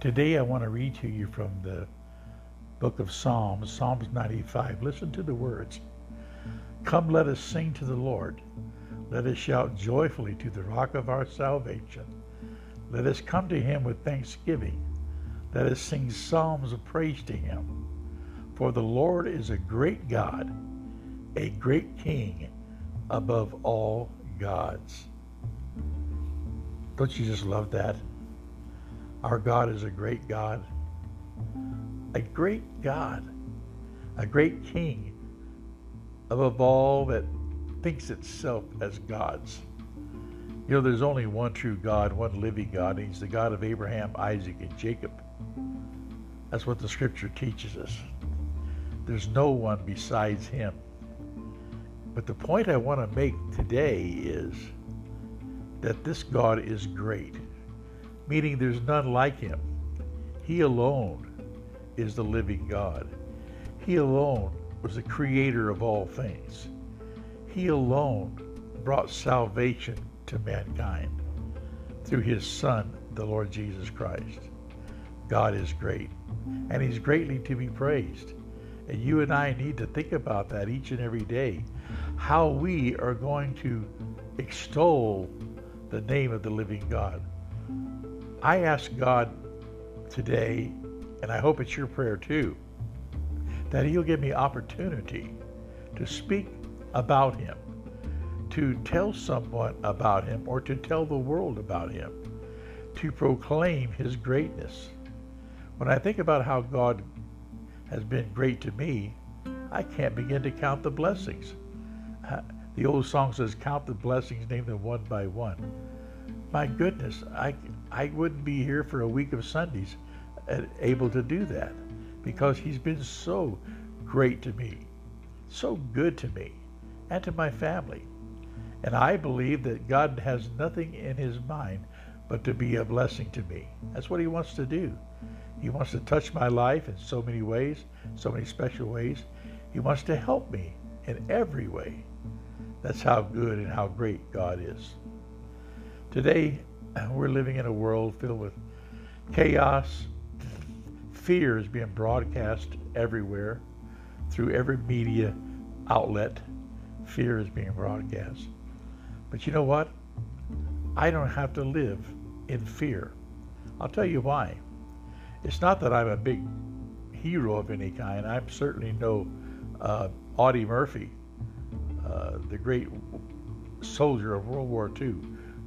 Today I want to read to you from the book of Psalms, Psalms 95. Listen to the words. Come, let us sing to the Lord. Let us shout joyfully to the rock of our salvation. Let us come to him with thanksgiving. Let us sing psalms of praise to him. For the Lord is a great God, a great King above all gods. Don't you just love that? Our God is a great God, a great God, a great King above all that thinks itself as gods. You know, there's only one true God, one living God. He's the God of Abraham, Isaac, and Jacob. That's what the scripture teaches us. There's no one besides him. But the point I want to make today is that this God is great, meaning there's none like him. He alone is the living God. He alone was the creator of all things. He alone brought salvation to mankind through his Son, the Lord Jesus Christ. God is great, and he's greatly to be praised. And you and I need to think about that each and every day. How we are going to extol the name of the living God. I ask God today, and I hope it's your prayer too, that He'll give me opportunity to speak about Him, to tell someone about Him, or to tell the world about Him, to proclaim His greatness. When I think about how God has been great to me, I can't begin to count the blessings. Uh, the old song says, Count the blessings, name them one by one. My goodness, I, I wouldn't be here for a week of Sundays uh, able to do that because He's been so great to me, so good to me, and to my family. And I believe that God has nothing in His mind but to be a blessing to me. That's what He wants to do. He wants to touch my life in so many ways, so many special ways. He wants to help me in every way. That's how good and how great God is. Today, we're living in a world filled with chaos. Fear is being broadcast everywhere through every media outlet. Fear is being broadcast. But you know what? I don't have to live in fear. I'll tell you why. It's not that I'm a big hero of any kind. I'm certainly no uh, Audie Murphy. Uh, the great soldier of World War II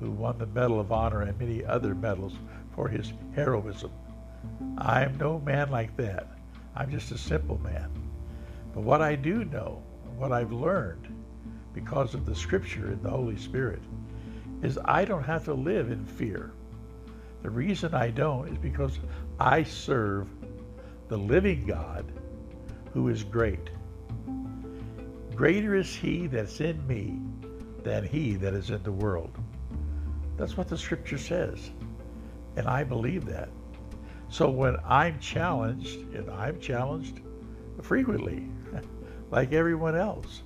who won the Medal of Honor and many other medals for his heroism. I'm no man like that. I'm just a simple man. But what I do know, what I've learned because of the Scripture and the Holy Spirit, is I don't have to live in fear. The reason I don't is because I serve the living God who is great. Greater is he that's in me than he that is in the world. That's what the scripture says. And I believe that. So when I'm challenged, and I'm challenged frequently, like everyone else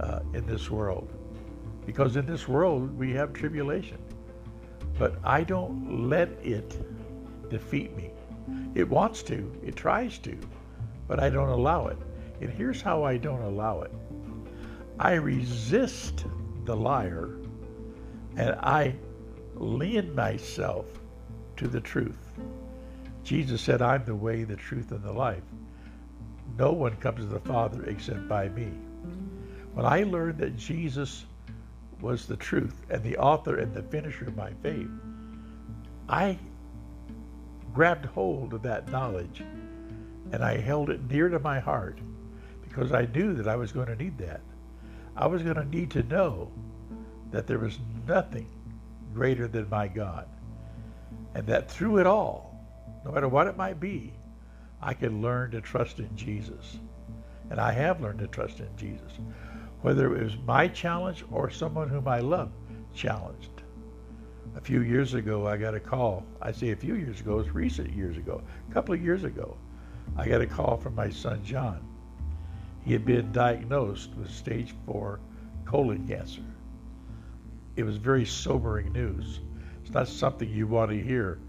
uh, in this world, because in this world we have tribulation. But I don't let it defeat me. It wants to, it tries to, but I don't allow it. And here's how I don't allow it I resist the liar and I lean myself to the truth. Jesus said, I'm the way, the truth, and the life. No one comes to the Father except by me. When I learned that Jesus was the truth and the author and the finisher of my faith, I grabbed hold of that knowledge and I held it near to my heart because I knew that I was going to need that. I was going to need to know that there was nothing greater than my God. And that through it all, no matter what it might be, I could learn to trust in Jesus. And I have learned to trust in Jesus. Whether it was my challenge or someone whom I love challenged. A few years ago, I got a call. I say a few years ago, it's recent years ago, a couple of years ago. I got a call from my son John. He had been diagnosed with stage four colon cancer. It was very sobering news. It's not something you want to hear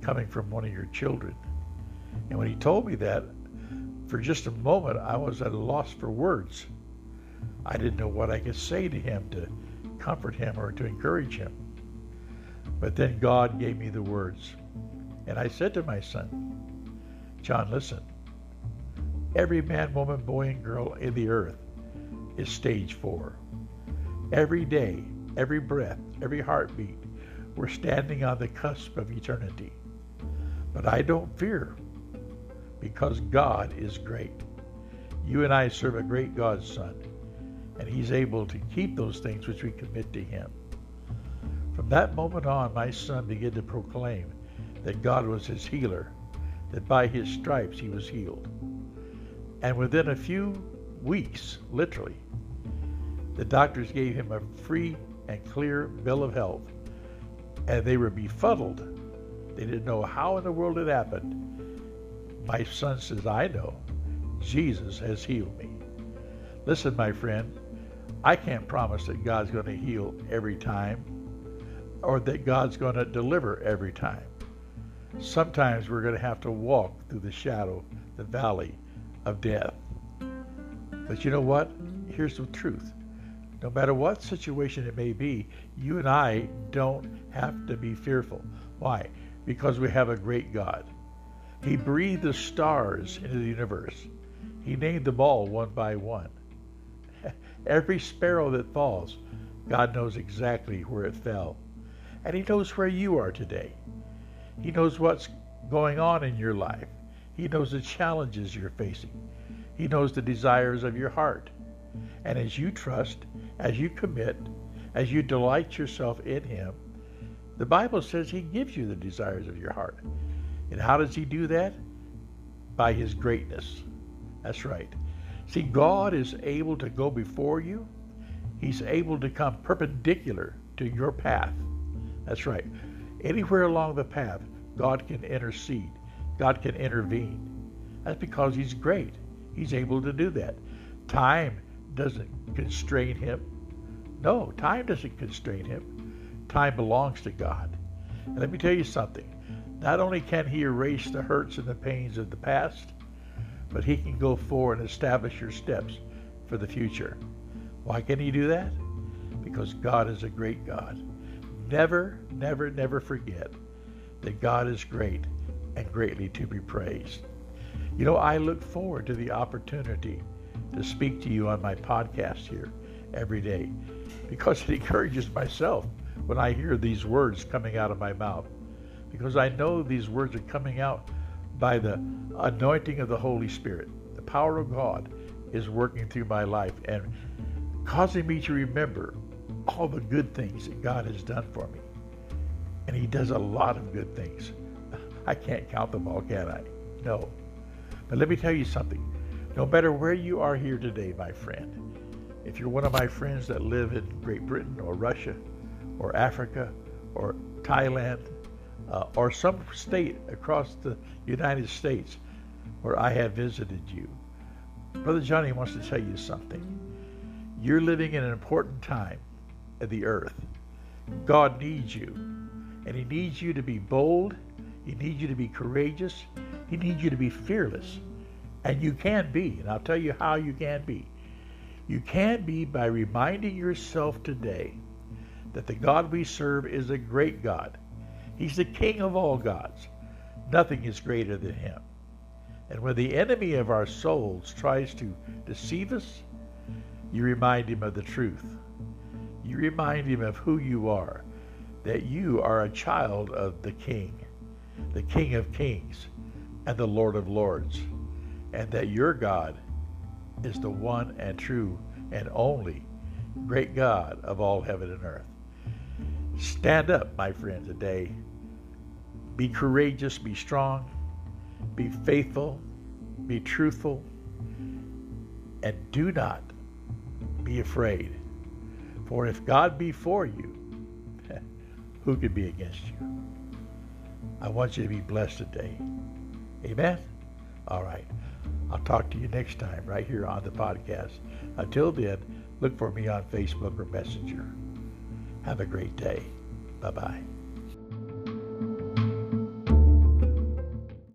coming from one of your children. And when he told me that, for just a moment, I was at a loss for words. I didn't know what I could say to him to comfort him or to encourage him. But then God gave me the words. And I said to my son, John, listen. Every man, woman, boy, and girl in the earth is stage four. Every day, every breath, every heartbeat, we're standing on the cusp of eternity. But I don't fear because God is great. You and I serve a great God, son, and he's able to keep those things which we commit to him. From that moment on, my son began to proclaim that God was his healer, that by his stripes he was healed. And within a few weeks, literally, the doctors gave him a free and clear bill of health, and they were befuddled. They didn't know how in the world it happened. My son says, I know. Jesus has healed me. Listen, my friend, I can't promise that God's going to heal every time or that God's going to deliver every time. Sometimes we're going to have to walk through the shadow, the valley of death. But you know what? Here's the truth. No matter what situation it may be, you and I don't have to be fearful. Why? Because we have a great God. He breathed the stars into the universe. He named them all one by one. Every sparrow that falls, God knows exactly where it fell. And He knows where you are today. He knows what's going on in your life. He knows the challenges you're facing. He knows the desires of your heart. And as you trust, as you commit, as you delight yourself in Him, the Bible says He gives you the desires of your heart. And how does He do that? By His greatness. That's right. See, God is able to go before you. He's able to come perpendicular to your path. That's right. Anywhere along the path, God can intercede. God can intervene. That's because He's great. He's able to do that. Time doesn't constrain Him. No, time doesn't constrain Him. Time belongs to God. And let me tell you something. Not only can He erase the hurts and the pains of the past, but He can go forward and establish your steps for the future. Why can He do that? Because God is a great God. Never, never, never forget that God is great and greatly to be praised. You know, I look forward to the opportunity to speak to you on my podcast here every day because it encourages myself when I hear these words coming out of my mouth because I know these words are coming out by the anointing of the Holy Spirit. The power of God is working through my life and causing me to remember all the good things that God has done for me. And He does a lot of good things. I can't count them all, can I? No. But let me tell you something. No matter where you are here today, my friend, if you're one of my friends that live in Great Britain or Russia or Africa or Thailand uh, or some state across the United States where I have visited you. Brother Johnny wants to tell you something. You're living in an important time of the earth. God needs you, and He needs you to be bold. He needs you to be courageous. He needs you to be fearless. And you can be, and I'll tell you how you can be. You can be by reminding yourself today that the God we serve is a great God He's the king of all gods. Nothing is greater than him. And when the enemy of our souls tries to deceive us, you remind him of the truth. You remind him of who you are, that you are a child of the king, the king of kings and the lord of lords, and that your God is the one and true and only great God of all heaven and earth. Stand up, my friend, today be courageous, be strong, be faithful, be truthful, and do not be afraid. For if God be for you, who could be against you? I want you to be blessed today. Amen? All right. I'll talk to you next time right here on the podcast. Until then, look for me on Facebook or Messenger. Have a great day. Bye bye.